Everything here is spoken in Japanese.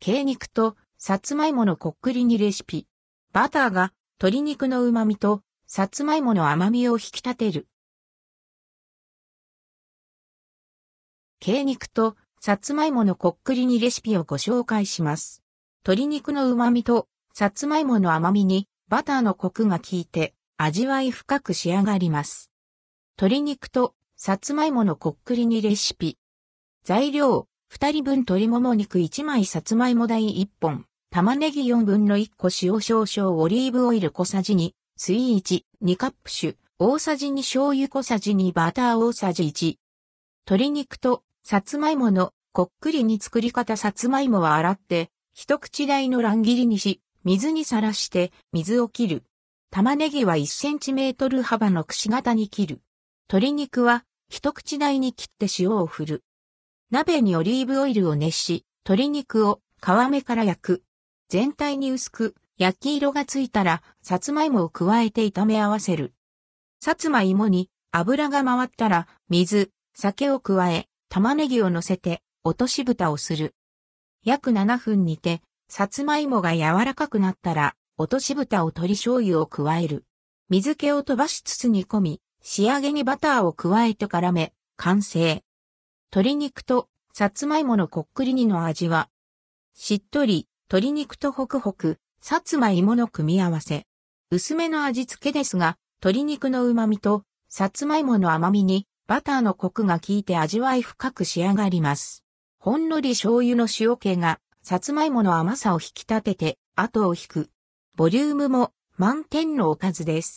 鶏肉とさつまいものこっくり煮レシピ。バターが鶏肉の旨味とさつまいもの甘みを引き立てる。鶏肉とさつまいものこっくり煮レシピをご紹介します。鶏肉の旨味とさつまいもの甘みにバターのコクが効いて味わい深く仕上がります。鶏肉とさつまいものこっくり煮レシピ。材料、2人分鶏もも肉1枚さつまいも大1本、玉ねぎ4分の1個塩少々オリーブオイル小さじ2、水1、2カップ酒、大さじ2醤油小さじ2バター大さじ1。鶏肉とさつまいものこっくりに作り方さつまいもは洗って、一口大の乱切りにし、水にさらして水を切る。玉ねぎは1センチメートル幅のくし形に切る。鶏肉は一口大に切って塩を振る。鍋にオリーブオイルを熱し、鶏肉を皮目から焼く。全体に薄く焼き色がついたら、さつまいもを加えて炒め合わせる。さつまいもに油が回ったら、水、酒を加え、玉ねぎを乗せて、落とし蓋をする。約7分煮て、さつまいもが柔らかくなったら、落とし蓋を取り醤油を加える。水気を飛ばしつつ煮込み、仕上げにバターを加えて絡め、完成。鶏肉とさつまいものこっくり煮の味は、しっとり、鶏肉とホクホク、さつまいもの組み合わせ。薄めの味付けですが、鶏肉の旨味とさつまいもの甘みにバターのコクが効いて味わい深く仕上がります。ほんのり醤油の塩気がさつまいもの甘さを引き立てて後を引く。ボリュームも満点のおかずです。